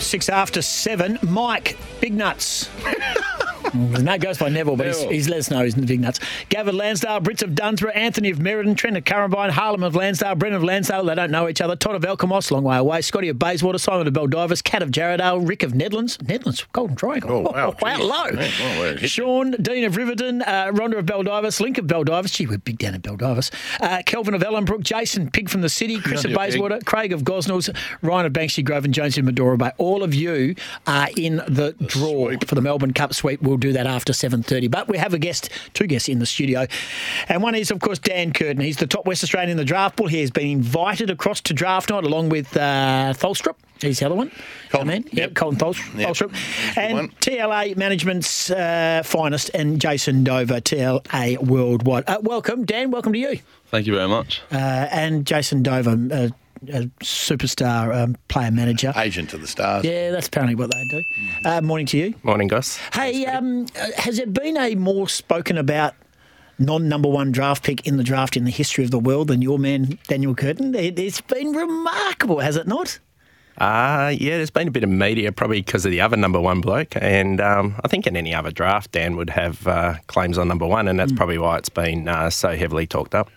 Six after seven. Mike, big nuts. Name goes by Neville, but he's, he's let us know he's in big nuts. Gavin Lansdale, Brits of Dunsborough, Anthony of Meriden, Trent of Currambine, Harlem of Lansdale, Brennan of Lansdale, they don't know each other, Todd of Elkamos, long way away, Scotty of Bayswater, Simon of Baldivis, Cat of Jarradale, Rick of Nedlands, Nedlands, Golden Triangle. Oh, wow, wow, low. Man, well, Sean, Dean of Riverton, uh, Rhonda of Baldivis, Link of Baldivis, gee, we're big down at Baldivis, uh, Kelvin of Ellenbrook, Jason, Pig from the City, Chris of you, Pig. Bayswater, Craig of Gosnells, Ryan of Banksia Grove, and Jones in Madora Bay. All of you are in the draw for the Melbourne Cup sweep. We'll do that after 7.30. But we have a guest, two guests in the studio. And one is, of course, Dan Curtin. He's the top West Australian in the draft pool. He has been invited across to draft night along with uh, Tholstrup. He's the other one. Koltyn. Man. Yep, Yep. Koltyn Thol- Yep. Tholstrup. And one. TLA Management's uh, finest and Jason Dover, TLA Worldwide. Uh, welcome, Dan. Welcome to you. Thank you very much. Uh, and Jason Dover, uh, a superstar um, player manager. Agent to the stars. Yeah, that's apparently what they do. Uh, morning to you. Morning, Gus. Hey, um, has there been a more spoken about non number one draft pick in the draft in the history of the world than your man, Daniel Curtin? It, it's been remarkable, has it not? Uh, yeah, there's been a bit of media probably because of the other number one bloke. And um, I think in any other draft, Dan would have uh, claims on number one, and that's probably why it's been uh, so heavily talked up.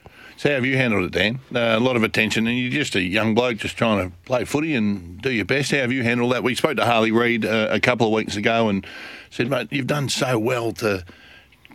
So how have you handled it, Dan? Uh, a lot of attention, and you're just a young bloke just trying to play footy and do your best. How have you handled that? We spoke to Harley Reid uh, a couple of weeks ago and said, mate, you've done so well to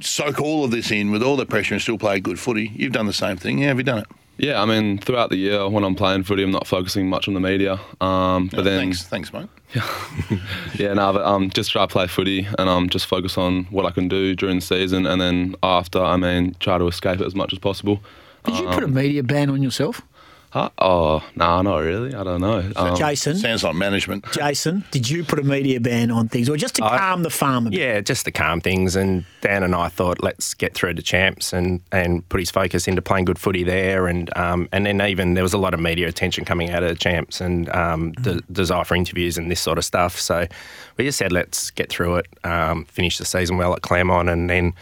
soak all of this in with all the pressure and still play good footy. You've done the same thing. How have you done it? Yeah, I mean, throughout the year when I'm playing footy, I'm not focusing much on the media. Um, but then, thanks, thanks, mate. yeah, no, but um, just try to play footy and um, just focus on what I can do during the season, and then after, I mean, try to escape it as much as possible. Did you put a Um, media ban on yourself? Huh? Oh, no, not really. I don't know. Um, Jason, Sounds like management. Jason, did you put a media ban on things or just to I- calm the farm a bit? Yeah, just to calm things. And Dan and I thought, let's get through to champs and, and put his focus into playing good footy there. And um, and then even there was a lot of media attention coming out of the champs and um, the desire for interviews and this sort of stuff. So we just said, let's get through it, um, finish the season well at Claremont, and then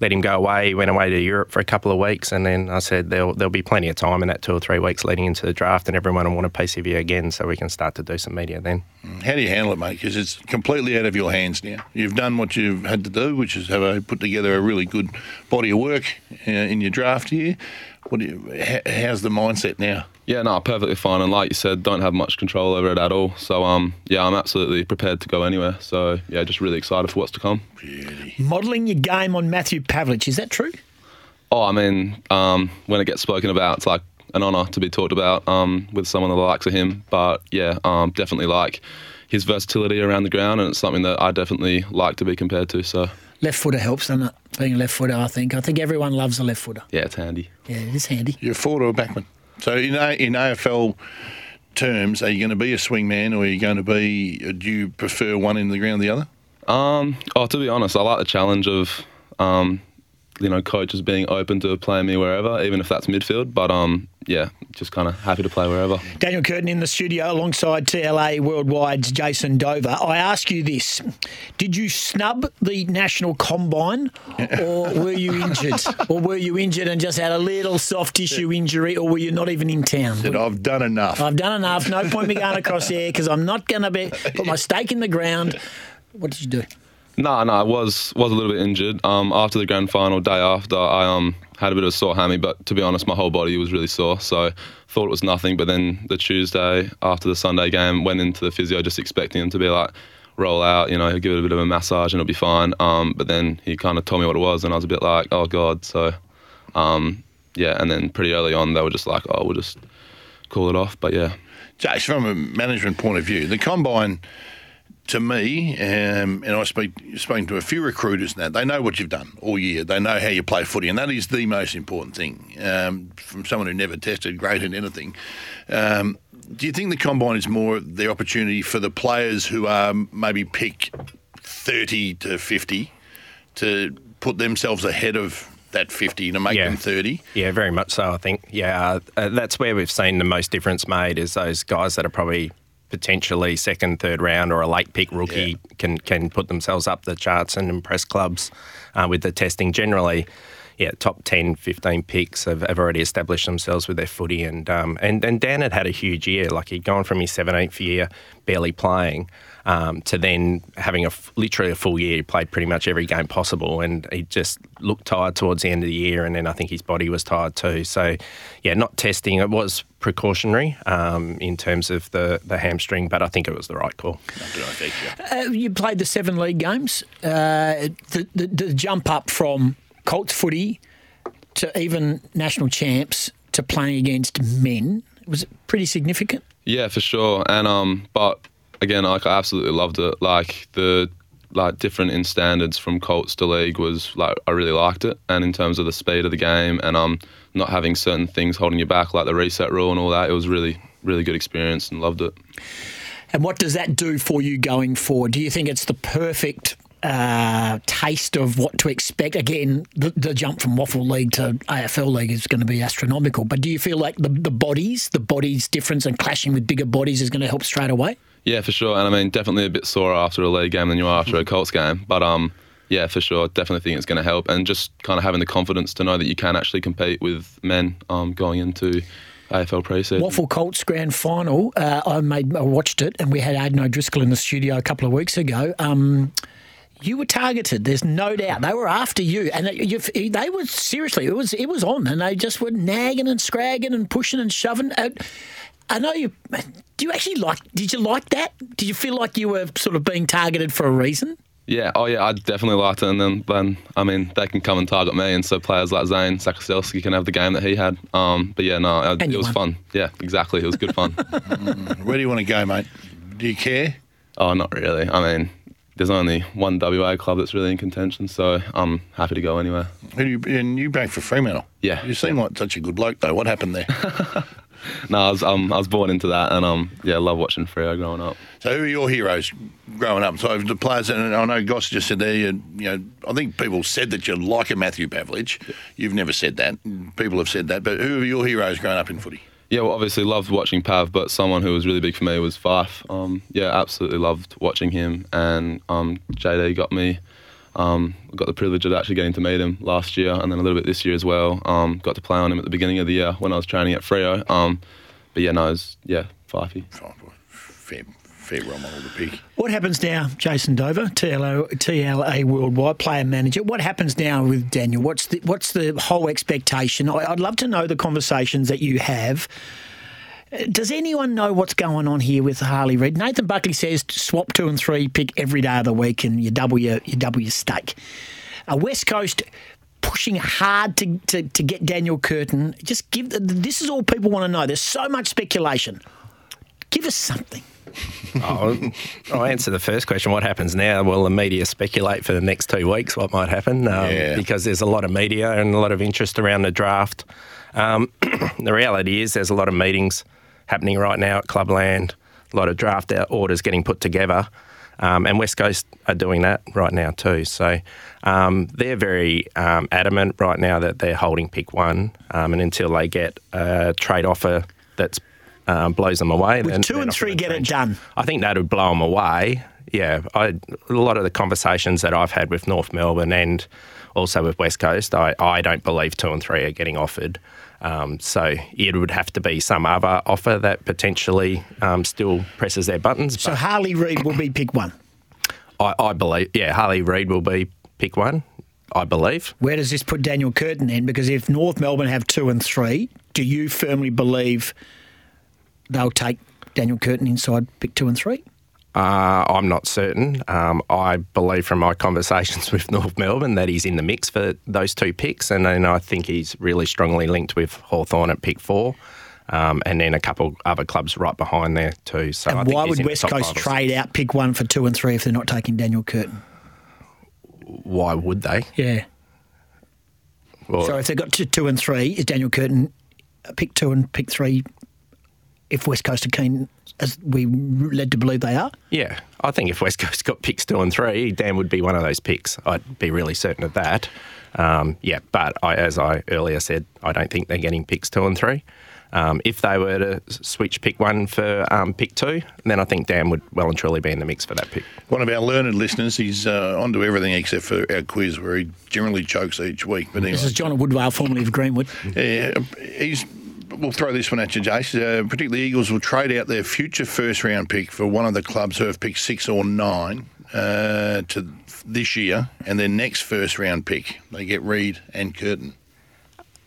let him go away. He went away to Europe for a couple of weeks, and then I said there'll there'll be plenty of time in that two or three weeks leading into the draft, and everyone will want to PCV again, so we can start to do some media then. How do you handle it, mate? Because it's completely out of your hands now. You've done what you've had to do, which is have a, put together a really good body of work uh, in your draft year. What do you, how, how's the mindset now? Yeah, no, perfectly fine. And like you said, don't have much control over it at all. So, um, yeah, I'm absolutely prepared to go anywhere. So, yeah, just really excited for what's to come. Modelling your game on Matthew Pavlich, is that true? Oh, I mean, um, when it gets spoken about, it's like an honour to be talked about um, with someone of the likes of him. But yeah, um, definitely like his versatility around the ground, and it's something that I definitely like to be compared to. So Left footer helps, doesn't it? Being a left footer, I think. I think everyone loves a left footer. yeah, it's handy. Yeah, it is handy. You're a forward or a backman. So in, A- in AFL terms, are you going to be a swingman, or are you going to be, do you prefer one in the ground or the other? Um, oh, to be honest, I like the challenge of, um, you know, coaches being open to playing me wherever, even if that's midfield. But um, yeah, just kind of happy to play wherever. Daniel Curtin in the studio alongside TLA Worldwide's Jason Dover. I ask you this Did you snub the national combine or were you injured? or were you injured and just had a little soft tissue injury or were you not even in town? Said, I've done enough. I've done enough. No point me going across there because I'm not going to be put my stake in the ground. What did you do? No, no, I was was a little bit injured. Um, after the grand final, day after, I um had a bit of a sore hammy, but to be honest, my whole body was really sore, so thought it was nothing. But then the Tuesday after the Sunday game, went into the physio just expecting him to be like, roll out, you know, he'll give it a bit of a massage and it'll be fine. Um, but then he kind of told me what it was, and I was a bit like, oh god. So, um, yeah, and then pretty early on, they were just like, oh, we'll just call it off. But yeah, Jace, from a management point of view, the combine, to me, um, and I speak speaking to a few recruiters now. they know what you've done all year. They know how you play footy, and that is the most important thing. Um, from someone who never tested great at anything, um, do you think the combine is more the opportunity for the players who are maybe pick thirty to fifty to put themselves ahead of that fifty to make Yeah. them thirty? Yeah, very much so. I think. Yeah, uh, that's where we've seen the most difference made is those guys that are probably potentially second, third round or a late pick rookie Yeah. can can put themselves up the charts and impress clubs uh, with the testing. Generally, yeah, top 10, 15 picks have, have already established themselves with their footy. And, um, and, and Dan had had a huge year. Like he'd gone from his 17th year barely playing um, to then having a literally a full year. He played pretty much every game possible, and he just looked tired towards the end of the year. And then I think his body was tired too. So, yeah, not testing. It was precautionary um, in terms of the, the hamstring, but I think it was the right call. Uh, you played the seven league games. Uh, the, the, the jump up from Colts footy to even national champs to playing against men was pretty significant. Yeah, for sure. And um, but again, like I absolutely loved it. Like the like different in standards from Colts to league was like I really liked it, and in terms of the speed of the game and um not having certain things holding you back like the reset rule and all that, it was really really good experience and loved it. And what does that do for you going forward? Do you think it's the perfect uh, taste of what to expect. Again, the, the, jump from WAFL League to AFL League is going to be astronomical. But do you feel like the, the bodies, the bodies difference and clashing with bigger bodies is going to help straight away? Yeah, for sure. And I mean, definitely a bit sore after a league game than you are after a Colts game. But um, yeah, for sure. Definitely think it's going to help. And just kind of having the confidence to know that you can actually compete with men um, going into AFL preseason. WAFL Colts grand final. Uh, I made I watched it, and we had Aidan O'Driscoll in the studio a couple of weeks ago. Um, you were targeted. There's no doubt they were after you, and they, they were seriously. It was it was on, and they just were nagging and scragging and pushing and shoving. Uh, I know you. Do you actually like? Did you like that? Did you feel like you were sort of being targeted for a reason? Yeah, oh yeah, I definitely liked it. And then, then I mean, they can come and target me, and so players like Zane Zakostelsky can have the game that he had. Um, but yeah, no, it, it was won. fun. Yeah, exactly, it was good fun. Where do you want to go, mate? Do you care? Oh, not really. I mean, there's only one WA club that's really in contention, so I'm happy to go anywhere. Who you, and you back for Fremantle? Yeah. You seem like such a good bloke, though. What happened there? no, I was um, I was born into that, and um, yeah, I love watching Freo growing up. So, who are your heroes growing up? So, the players, and I know Goss just said there, you, you know, I think people said that you're like a Matthew Pavlich. You've never said that. People have said that, but who are your heroes growing up in footy? Yeah, well, obviously loved watching Pav, but someone who was really big for me was Fyfe. Um, yeah, absolutely loved watching him, and um, JD got me um, got the privilege of actually getting to meet him last year and then a little bit this year as well. Um, got to play on him at the beginning of the year when I was training at Freo. Um, but yeah, no, it was, yeah, Fyfey. Fair, fair role model to pick. What happens now, Jason Dover, TLA, TLA Worldwide Player Manager? What happens now with Daniel? What's the, what's the whole expectation? I'd love to know the conversations that you have does anyone know what's going on here with Harley Reid? Nathan Buckley says swap two and three, pick every day of the week, and you double your you double your stake. Uh, West Coast pushing hard to, to, to get Daniel Curtin. Just give this is all people want to know. There's so much speculation. Give us something. oh, I'll answer the first question. What happens now? Well, the media speculate for the next two weeks what might happen um, yeah. because there's a lot of media and a lot of interest around the draft. Um, the reality is there's a lot of meetings happening right now at Clubland. A lot of draft orders getting put together. Um, and West Coast are doing that right now too. So um, they're very um, adamant right now that they're holding pick one, um, and until they get a trade offer that um, blows them away, With then two and three get it done. I think that would blow them away. Yeah, I, a lot of the conversations that I've had with North Melbourne and also with West Coast, I, I don't believe two and three are getting offered. Um, so it would have to be some other offer that potentially um, still presses their buttons. So Harley Reid will be pick one. I, I believe, yeah, Harley Reid will be pick one. I believe. Where does this put Daniel Curtin then? Because if North Melbourne have two and three, do you firmly believe they'll take Daniel Curtin inside pick two and three? Uh, I'm not certain. Um, I believe from my conversations with North Melbourne that he's in the mix for those two picks, and then I think he's really strongly linked with Hawthorn at pick four. Um, and then a couple other clubs right behind there too. So and why would West Coast trade out pick one for two and three if they're not taking Daniel Curtin? Why would they? Yeah. Well, so if they've got two, two and three, is Daniel Curtin pick two and pick three? If West Coast are keen as we led to believe they are? Yeah, I think if West Coast got picks two and three, Dan would be one of those picks. I'd be really certain of that. Um, yeah, but I, as I earlier said, I don't think they're getting picks two and three. Um, if they were to switch pick one for um, pick two, then I think Dan would well and truly be in the mix for that pick. One of our learned listeners, he's uh, onto everything except for our quiz, where he generally chokes each week. But anyway, This is John Woodwale, formerly of Greenwood. yeah, he's. We'll throw this one at you, Jace. Uh, particularly, Eagles will trade out their future first round pick for one of the clubs who have picked six or nine uh, to this year, and their next first round pick. They get Reid and Curtin.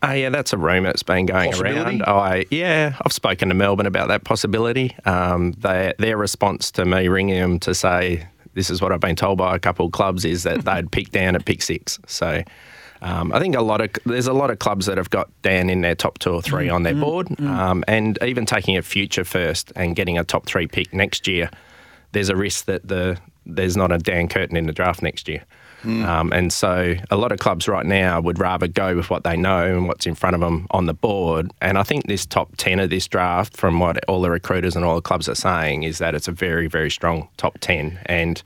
Uh, yeah, that's a rumour that's been going around. I yeah, I've spoken to Melbourne about that possibility. Um, they, their response to me ringing them to say this is what I've been told by a couple of clubs is that they'd pick down at pick six. So. Um, I think a lot of there's a lot of clubs that have got Dan in their top two or three on their board, um, and even taking a future first and getting a top three pick next year. There's a risk that the there's not a Dan Curtin in the draft next year. Um, and so a lot of clubs right now would rather go with what they know and what's in front of them on the board. And I think this top 10 of this draft, from what all the recruiters and all the clubs are saying, is that it's a very, very strong top 10. And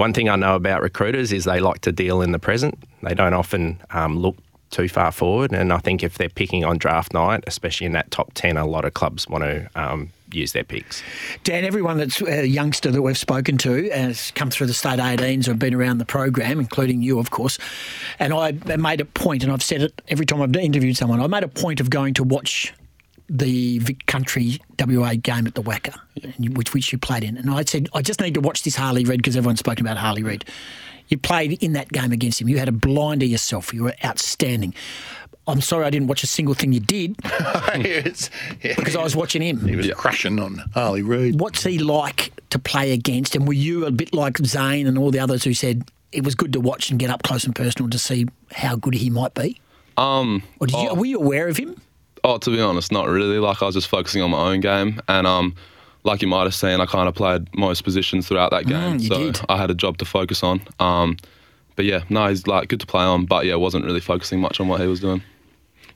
one thing I know about recruiters is they like to deal in the present. They don't often um, look too far forward. And I think if they're picking on draft night, especially in that top 10, a lot of clubs want to um, use their picks. Dan, everyone that's a youngster that we've spoken to has come through the state 18s or been around the program, including you, of course. And I made a point, and I've said it every time I've interviewed someone, I made a point of going to watch the Vic Country WA game at the WACA, which, which you played in. And I said, I just need to watch this Harley Reid because everyone's spoken about Harley Reid. You played in that game against him. You had a blinder yourself. You were outstanding. I'm sorry I didn't watch a single thing you did It's- yeah. because I was watching him. He was crushing on Harley Reid. What's he like to play against? And were you a bit like Zane and all the others who said it was good to watch and get up close and personal to see how good he might be? Um, Or did you, oh, were you aware of him? Oh, to be honest, not really. Like I was just focusing on my own game, and um, like you might have seen, I kind of played most positions throughout that game, Mm, so did. I had a job to focus on. Um, but yeah, no, he's like good to play on, but yeah, wasn't really focusing much on what he was doing.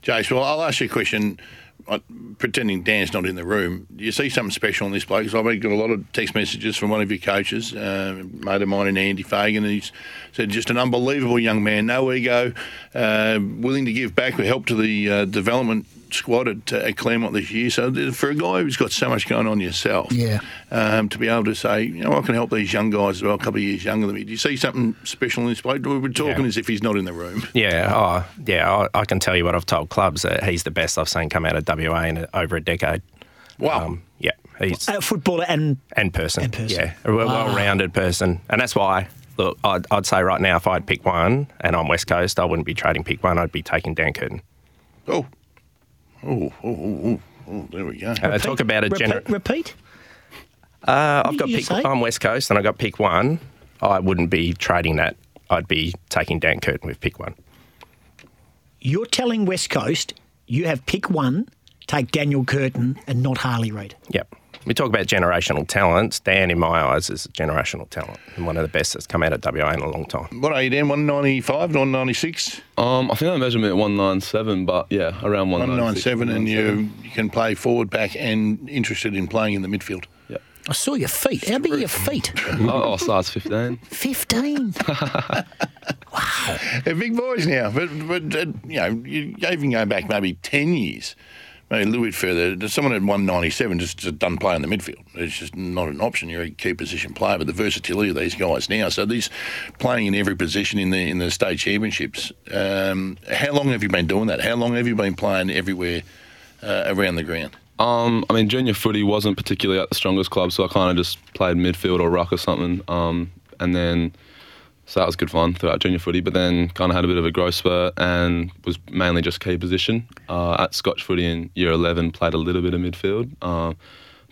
Jace, well, I'll ask you a question. uh, Pretending Dan's not in the room, do you see something special in this bloke? 'Cause I've got a lot of text messages from one of your coaches, uh, mate of mine, in Andy Fagan, and he's said just an unbelievable young man, no ego, uh, willing to give back help to the uh, development squad at, uh, at Claremont this year. So for a guy who's got so much going on yourself, Yeah. um, to be able to say, you know, I can help these young guys as well, a couple of years younger than me. Do you see something special in this bloke? We're talking Yeah. as if he's not in the room. Yeah, oh, yeah. I, I can tell you what I've told clubs that he's the best I've seen come out of WA in over a decade. Wow. Um, yeah, he's A footballer and and person. And person. Yeah, a well- Wow. well-rounded person, and that's why. Look, I'd, I'd say right now, if I'd pick one and I'm West Coast, I wouldn't be trading pick one. I'd be taking Dan Curtin. Oh. Oh, oh, oh, oh, oh, there we go. And they talk about a repeat. gener- repeat? Uh, I've got pick. say? I'm West Coast, and I got pick one. I wouldn't be trading that. I'd be taking Dan Curtin with pick one. You're telling West Coast you have pick one, take Daniel Curtin and not Harley Reid. Yep. We talk about generational talents. Dan, in my eyes, is a generational talent and one of the best that's come out of WA in a long time. What are you, Dan? 195, 196, Um, I think I measured me at 197, but yeah, around 196. 197, and you, you can play forward, back, and interested in playing in the midfield. Yeah. I saw your feet. How big are your feet? oh, oh, size 15. 15. wow. They're big boys now, but, but uh, you know, you even go back maybe 10 years, a little bit further. Someone at 197 just, just doesn't play in the midfield. It's just not an option. You're a key position player, but the versatility of these guys now. So these playing in every position in the in the state championships. Um, how long have you been doing that? How long have you been playing everywhere uh, around the ground? Um, I mean, junior footy wasn't particularly at the strongest club, so I kind of just played midfield or ruck or something. Um, and then, so that was good fun throughout junior footy. But then, kind of had a bit of a growth spurt and was mainly just key position. Uh, at Scotch footy in year 11, played a little bit of midfield. Um,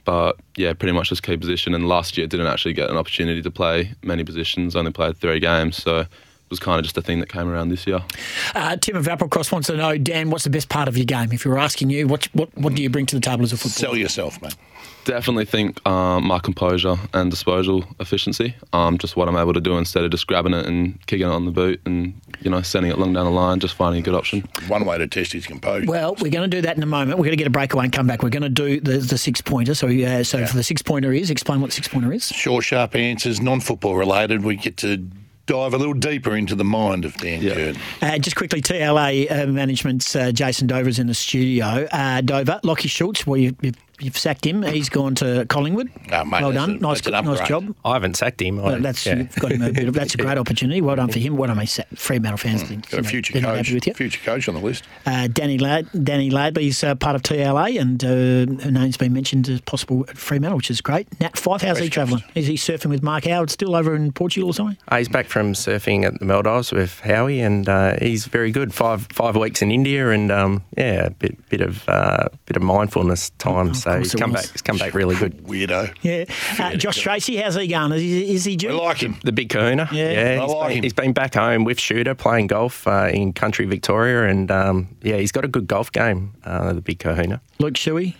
but yeah, pretty much just key position. And last year, didn't actually get an opportunity to play many positions, only played three games. So it was kind of just a thing that came around this year. Uh, Tim of Applecross wants to know, Dan, what's the best part of your game? If you were asking you, what, what, what do you bring to the table as a footballer? Sell yourself, mate. Definitely think um, my composure and disposal efficiency. Um, just what I'm able to do instead of just grabbing it and kicking it on the boot and you know sending it long down the line, just finding a good option. One way to test his composure. Well, we're going to do that in a moment. We're going to get a breakaway and come back. We're going to do the, the six pointer. So, uh, so for the six pointer is, explain what the six pointer is. Short, sharp answers, non-football related. We get to dive a little deeper into the mind of Dan Curtin. Uh, just quickly, TLA uh, management's uh, Jason Dover's in the studio. Uh, Dover, Lockie Schultz, well, you, you've, you've sacked him. He's gone to Collingwood. Oh, mate, well done. a- nice, nice upgrade. job. I haven't sacked him. I, Well, that's yeah. you've got him a bit of, that's a great opportunity. Well done for him. Well done for sa- Fremantle fans. think, Hmm. Got a you know, future coach, with you. future coach on the list. Uh, Danny Lad, Dani Laidley's uh, part of TLA, and uh, her name's been mentioned as possible at Fremantle, which is great. Nat Fyfe, how's he travelling? Is he surfing with Mark Howard still over in Portugal or something? Uh, he's back from surfing at the Maldives with Howie, and uh, he's very good. Five five weeks in India, and um, yeah, a bit bit of uh, bit of mindfulness time. Of so course he's come was. back. He's come back really good. Weirdo. Yeah. Uh, Josh Treacy, how's he going? Is he, is he We like him. The big Kahuna. Yeah. yeah I like been, him. he's been back home with Shooter playing golf uh, in country Victoria, and um, yeah, he's got a good golf game. Uh, the big Kahuna. Luke Shuey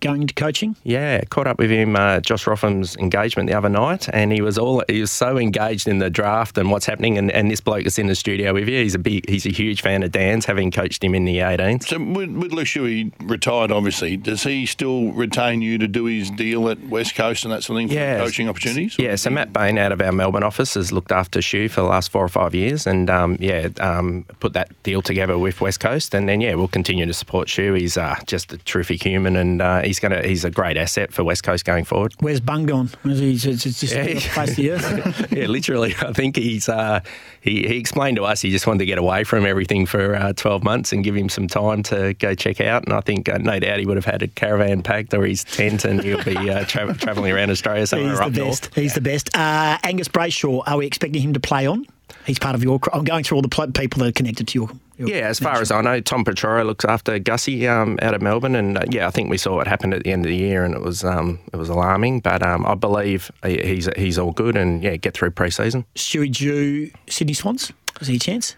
going into coaching? Yeah, caught up with him, uh, Josh Rotham's engagement the other night, and he was all he was so engaged in the draft and what's happening. And, and this bloke is in the studio with you, he's a big, he's a huge fan of Dan's, having coached him in the 18s. So with, with Luke Shuey retired, obviously, does he still retain you to do his deal at West Coast and that sort of thing for Yeah. coaching opportunities? Yeah, so Matt Bain out of our Melbourne office has looked after Shoe for the last four or five years, and um, yeah, um, put that deal together with West Coast, and then yeah, we'll continue to support Shoe. He's uh, just a terrific human, and uh, he's gonna he's a great asset for West Coast going forward. Where's Bung gone? He just, Yeah. face the earth? yeah, literally. I think he's uh, he he explained to us he just wanted to get away from everything for uh, twelve months and give him some time to go check out. And I think uh, no doubt he would have had a caravan packed or his tent, and he'll be uh, tra- traveling around Australia somewhere He's the up north. best. He's the best. Uh, Angus Brayshaw, are we expecting him to play on? He's part of your. I'm going through all the pl- people that are connected to your. Your Yeah, as far as I know, Tom Petrora looks after Gussie um, out of Melbourne, and uh, yeah, I think we saw what happened at the end of the year, and it was um, it was alarming. But um, I believe he's he's all good, and yeah, get through pre-season. Stewie Dew, Sydney Swans. Is he a chance?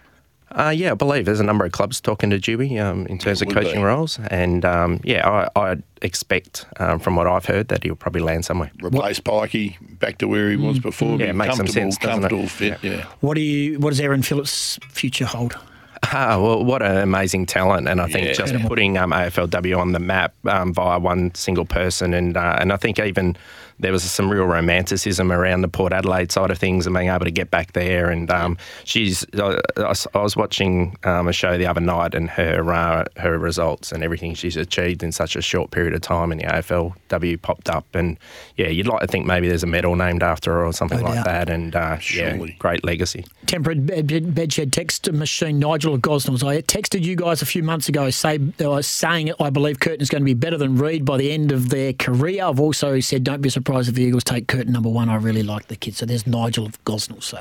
Uh, yeah, I believe there's a number of clubs talking to Dewey um, in terms of coaching be. roles, and um, yeah, I, I expect um, from what I've heard that he'll probably land somewhere. Replace Pikey back to where he was before. Mm. Yeah, be makes some comfortable, sense, doesn't it? comfortable fit. Yeah. What do you? What does Erin Phillips' future hold? Ah, well, what an amazing talent, and I think Yeah. just putting um, AFLW on the map um, via one single person, and uh, and I think even there was some real romanticism around the Port Adelaide side of things and being able to get back there. And um, she's, I, I was- watching um, a show the other night, and her uh, her results and everything she's achieved in such a short period of time in the AFLW popped up, and yeah, you'd like to think maybe there's a medal named after her or something No like doubt. that, and uh, yeah, great legacy. Temperate bed, bed, bedshed text machine Nigel of Gosnells. I texted you guys a few months ago say, I was saying I believe Curtin's going to be better than Reid by the end of their career. I've also said don't be surprised if the Eagles take Curtin number one. I really like the kid. So there's Nigel of Gosnells. So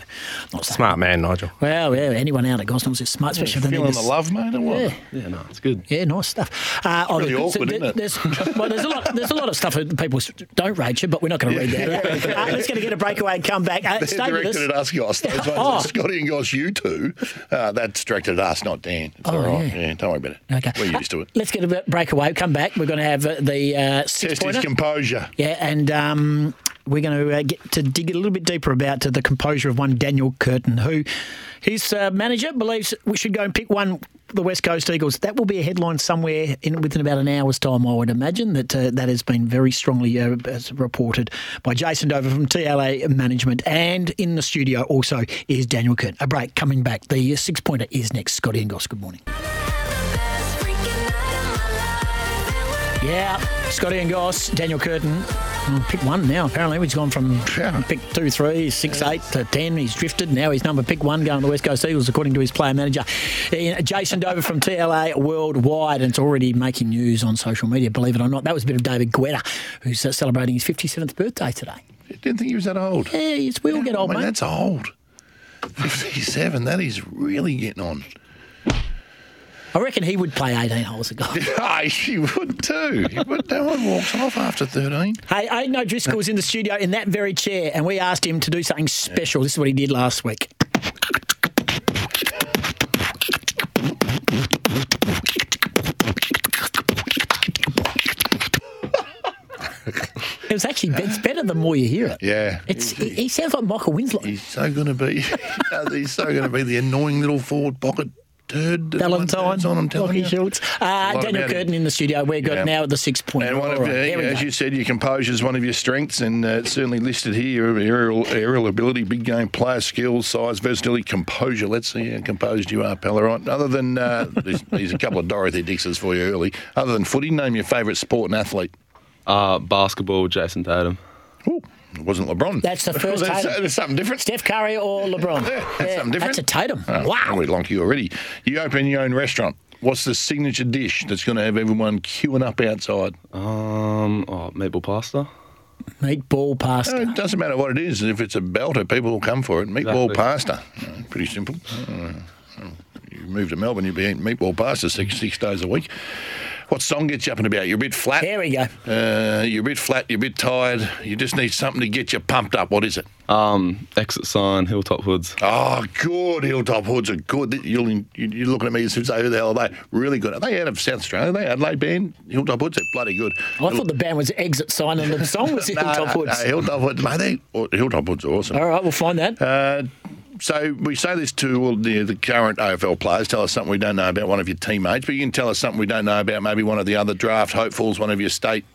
not saying- Smart man, Nigel. Well, yeah, anyone out at Gosnells is smart, especially if Feeling the love, mate, or what? Yeah. Yeah, no, it's good. Yeah, nice stuff. Uh, oh, really so awkward, there- isn't it? There's, well, there's a lot. There's a lot of stuff that people don't rate you, but we're not going to read that. Uh, let's get to get a breakaway and come back. Uh, They're with directed us. at us, Goss. Those ones Oh. Scotty and Goss, you two. Uh, that's directed at us, not Dan. It's Oh, all right. yeah. Yeah. don't worry about it. Okay. We're used to it. Uh, Let's get a breakaway. Come back. We're going to have uh, the uh, six Test his composure. Yeah, and um, we're going to uh, get to dig a little bit deeper about to the composure of one Daniel Curtin, who his uh, manager believes we should go and pick one. The West Coast Eagles. That will be a headline somewhere in within about an hour's time. I would imagine that uh, that has been very strongly uh, as reported by Jason Dover from TLA Management, and in the studio also is Daniel Curtin. A break coming back. The six pointer is next. Scotty and Goss. Good morning. Yeah, Scotty and Goss, Daniel Curtin. Pick one now, apparently. He's gone from Yeah. pick two, three, six, eight to ten. He's drifted. Now he's number pick one going to the West Coast Eagles, according to his player manager. Jason Dover from TLA Worldwide, and it's already making news on social media, believe it or not. That was a bit of David Guetta, who's uh, celebrating his 57th birthday today. I didn't think he was that old. Yeah, we all get old, I mean, mate. that's old. 57, that is really getting on. I reckon he would play 18 holes ago. Hey, she would too. But no one walks off after 13. Hey, Aidan O'Driscoll was in the studio in that very chair, and we asked him to do something special. This is what he did last week. It was actually it's better the more you hear it. Yeah. It's he, he sounds like Michael Winslow. He's so going to be, he's so going to be the annoying little forward pocket Turd. Valentine, on, I'm telling Lockie you. Schultz. Uh, Daniel about him. Curtin in the studio. We're got Yeah. now at the six point. And one of, All right, as go. you said, your composure is one of your strengths, and uh, it's certainly listed here. Aerial, aerial ability, big game player skills, size, versatility, composure. Let's see how composed you are, Pella. Right? Other than uh, there's, there's a couple of Dorothy Dixes for you early. Other than footy, name your favourite sport and athlete. Uh, basketball, Jayson Tatum. Ooh, it wasn't LeBron. That's the first there's, Tatum. there's something different. Steph Curry or LeBron? That's something different. That's a Tatum. Oh, wow. We like you already. You open your own restaurant. What's the signature dish that's going to have everyone queuing up outside? Um, oh, maple pasta. Meatball Uh, pasta. it doesn't matter what it is. If it's a belter, people will come for it. Meatball Exactly. pasta. Uh, pretty simple. Uh, you move to Melbourne, you'll be eating meatball pasta six, six days a week. What song gets you up and about? You're a bit flat. There we go. Uh, you're a bit flat. You're a bit tired. You just need something to get you pumped up. What is it? Um, exit sign, Hilltop Hoods. Oh, good. Hilltop Hoods are good. You'll, you- you're looking at me as if say, who the hell are they? Really good. Are they out of South Australia? Are they Adelaide band? Hilltop Hoods are bloody good. I thought the band was Exit Sign and the song was No, Hilltop no, Woods. no, Hilltop Hoods, mate. They, oh, Hilltop Hoods are awesome. All right, we'll find that. Uh, so we say this to all the, the current AFL players. Tell us something we don't know about one of your teammates, but you can tell us something we don't know about maybe one of the other draft hopefuls, one of your state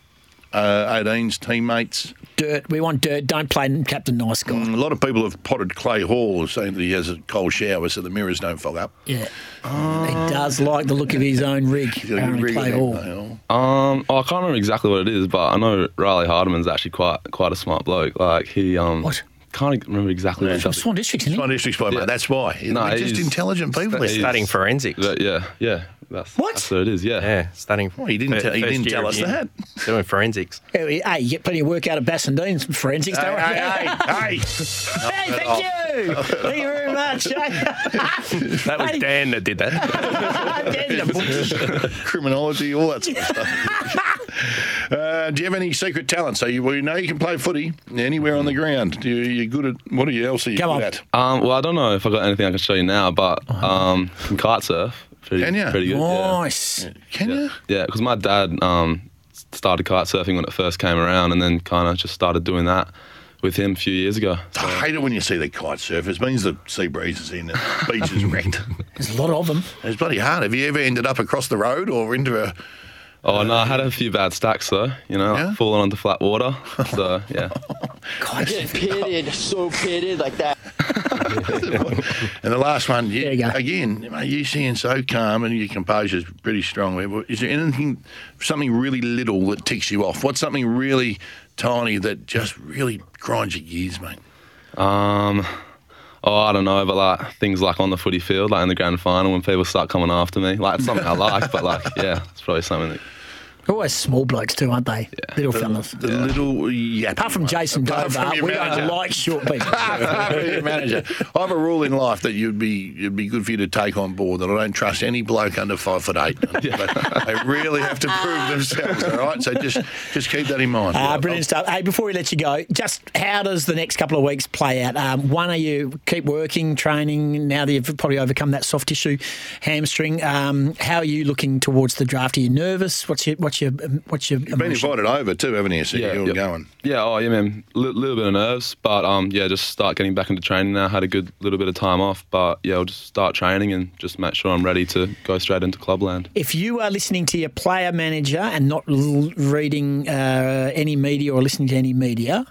uh, 18s teammates. Dirt. We want dirt. Don't play Captain Nice Guy. A lot of people have potted Clay Hall, saying that he has a cold shower so the mirrors don't fog up. Yeah. he does like the look of his own rig. He's got a Apparently rig play on all. him, Hall. Um, oh, I can't remember exactly what it is, but I know Riley Hardiman's actually quite quite a smart bloke. Like he um, What? Can't remember exactly what he From does. Swan Districts, isn't Swan he? District's boy, Yeah. mate. That's why. No, They're just intelligent people. he's- Studying forensics. But yeah, yeah. That's, What? That's what it is. Yeah. Yeah, studying. Well, he didn't fir- tell- he didn't tell us uni. that. Doing forensics. Hey, hey, you get plenty of work out of Bassendean's forensics, don't Hey, you? hey, hey, hey. Hey, thank you. Thank you very much. That was Dan that did that. Dan, the butcher. criminology, all that sort of stuff. uh, do you have any secret talents? So you, well, you know you can play footy anywhere on the ground. Do you, you're good at what are you else are you Come good on. at? Um, well, I don't know if I got anything I can show you now, but um, can kite surf. Pretty, Can ya? Pretty good. yeah. Nice. Can you? Yeah, because my dad um, started kite surfing when it first came around, and then kind of just started doing that with him a few years ago. I hate it when you see the kite surfers. It means the sea breeze is in, the beach is wrecked. There's a lot of them. It's bloody hard. Have you ever ended up across the road or into a? Oh no, I had a few bad stacks though. You know, Yeah? falling onto flat water. So yeah, God, Get pitted, so pitted like that. And the last one, you, There you go. again, you seem so calm and your composure is pretty strong. Is there anything, something really little that ticks you off? What's something really tiny that just really grinds your gears, mate? um, oh I don't know, but like things like on the footy field, like in the grand final, when people start coming after me, like it's something I like, but like yeah, it's probably something that always small blokes too, aren't they? Little fellas. The little yappy Apart from one. Jason Apart Dover, your we manager. don't like short people. Your manager. I have a rule in life that you'd be it'd be good for you to take on board that I don't trust any bloke under five foot eight. They really have to prove themselves, all right? So just just keep that in mind. Uh, brilliant stuff. Hey, before we let you go, just how does the next couple of weeks play out? Um, one, are you keep working, training now that you've probably overcome that soft tissue hamstring? Um, how are you looking towards the draft? Are you nervous? What's your what's your what's your You've been invited over too, haven't you? So you're yep. going. Yeah, oh yeah, man, a little bit of nerves, but um, yeah, just start getting back into training now. Had a good little bit of time off, but yeah, I'll just start training and just make sure I'm ready to go straight into clubland. If you are listening to your player manager and not l- reading uh, any media or listening to any media,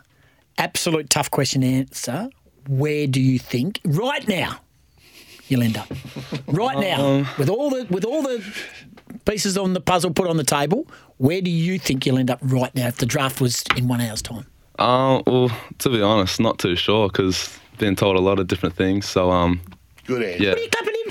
absolute tough question to answer. Where do you think right now you'll end up? Right now, with all the with all the pieces on the puzzle put on the table, where do you think you'll end up right now if the draft was in one hour's time? Um, well, to be honest, not too sure because been told a lot of different things. So um, Good answer. yeah,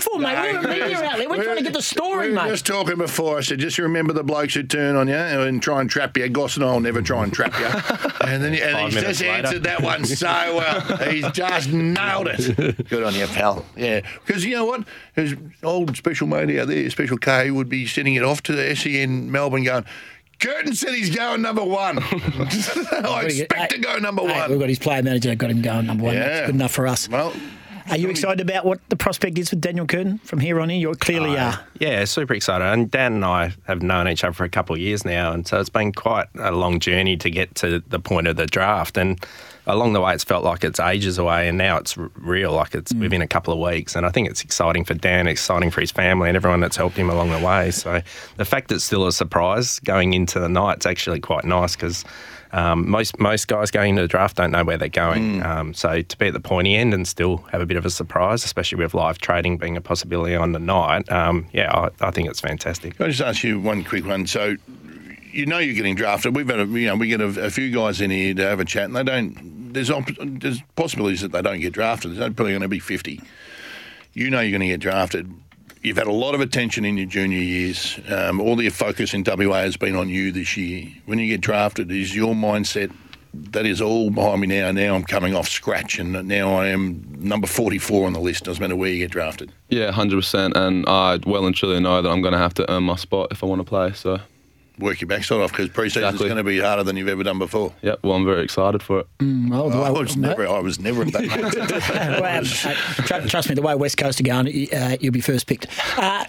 What are you clapping in for, mate? We're a media outlet. We're trying to get the story, we were mate. just talking before. I said, just remember the blokes who turn on you and try and trap you. Goss and I'll never try and trap you. and then and he's just later. answered that one so well. He's just nailed it. Good on you, pal. Yeah, because you know what? His old special mate out there, Special K, would be sending it off to the SEN Melbourne going. Curtin said he's going number one. I expect to go number Hey, we've got his player manager got him going number one. That's Yeah. good enough for us. Well, Are you excited about what the prospect is with Daniel Curtin from here on in? You clearly are. Yeah, super excited. And Dan and I have known each other for a couple of years now, and so it's been quite a long journey to get to the point of the draft. And along the way, it's felt like it's ages away, and now it's real, like it's mm. within a couple of weeks. And I think it's exciting for Dan, exciting for his family, and everyone that's helped him along the way. So the fact that it's still a surprise going into the night, it's actually quite nice because. Um, most most guys going into the draft don't know where they're going, um, so to be at the pointy end and still have a bit of a surprise, especially with live trading being a possibility on the night, um, yeah, I, I think it's fantastic. Can I just ask you one quick one? So, you know you're getting drafted. We've had, a, you know, we get a, a few guys in here to have a chat, and they don't. There's op- there's possibilities that they don't get drafted. There's probably going to be 50. You know you're going to get drafted. You've had a lot of attention in your junior years. Um, all your focus in WA has been on you this year. When you get drafted, is your mindset that is all behind me now? Now I'm coming off scratch, and now I am number 44 on the list. Doesn't matter where you get drafted. Yeah, hundred percent. And I well and truly know that I'm going to have to earn my spot if I want to play. So, Work your backside off because preseason's Exactly. going to be harder than you've ever done before. yeah, well, I'm very excited for it. Well, the I way- was never, I was never at that. mindset. Well, uh, tr- trust me, the way West Coast are going, uh, you'll be first picked. Uh,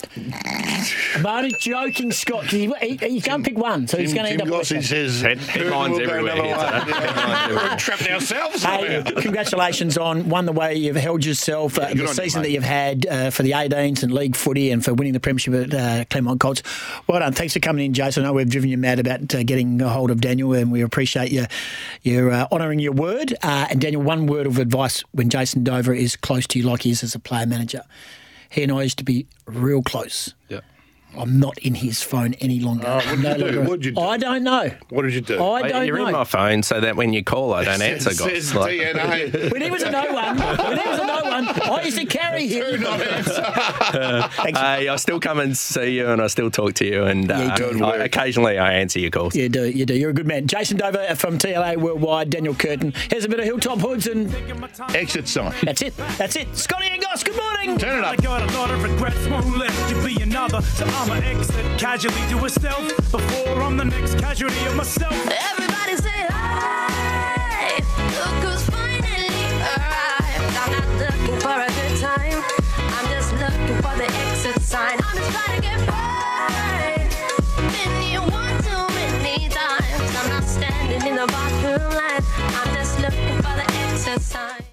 I'm only joking, Scott. 'cause He, he, he can't pick one, so he's going to end Tim up. with Gossage says Head- headlines we'll everywhere another here one. today. Yeah, We're trapped ourselves. Hey, congratulations on one the way you've held yourself, uh, good the on you, season that you've had uh, for the 18s and league footy, and for winning the premiership at uh, Claremont Colts. Well done. Thanks for coming in, Jason. We've driven you mad about uh, getting a hold of Daniel, and we appreciate you you uh, honouring your word. Uh, and Daniel, one word of advice when Jason Dover is close to you, like he is as a player manager. He and I used to be real close. Yeah. I'm not in his phone any longer. Oh, what'd you do? longer- What'd you do? I don't know. What did you do? I don't know. You're know. in my phone so that when you call, I don't answer, guys. Says Like- DNA. When he was a no one, when he was a no one, I used to carry him. Thanks. Hey, I still come and see you, and I still talk to you, and Yeah, you uh, do. I, occasionally I answer your calls. You do, you do. You're a good man. Jason Dover from TLA Worldwide, Daniel Curtin. Here's a bit of Hilltop Hoods, and Exit sign. that's it. That's it. Scotty and Goss, good morning. Turn it I up. I'ma exit casually to a stealth before I'm the next casualty of myself. Everybody say hi. Look who's finally arrived. I'm not looking for a good time. I'm just looking for the exit sign. I'm just trying to get by. Been here one too many times. I'm not standing in the bathroom line. I'm just looking for the exit sign.